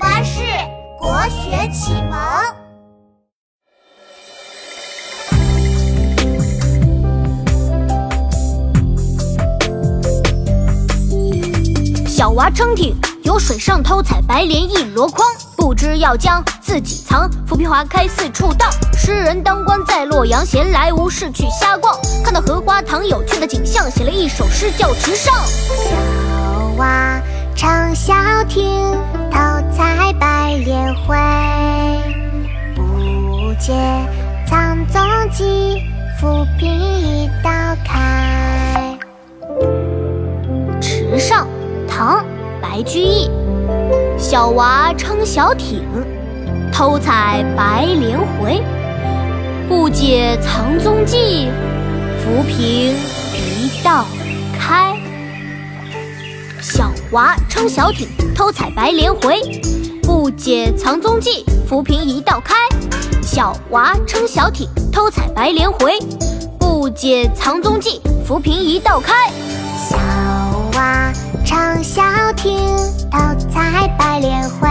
巴士国学启蒙。小娃撑艇，游水上偷采白莲一箩筐。不知要将自己藏，浮萍花开四处荡。诗人当官在洛阳，闲来无事去瞎逛。看到荷花塘有趣的景象，写了一首诗叫《池上》。解藏踪迹，浮萍一道开。池上，唐，白居易。小娃撑小艇，偷采白莲回。不解藏踪迹，浮萍一道开。小娃撑小艇，偷采白莲回。不解藏踪迹，浮萍一。小娃撑小艇，偷采白莲回。不解藏踪迹，浮萍一道开。小娃撑小艇，偷采白莲回。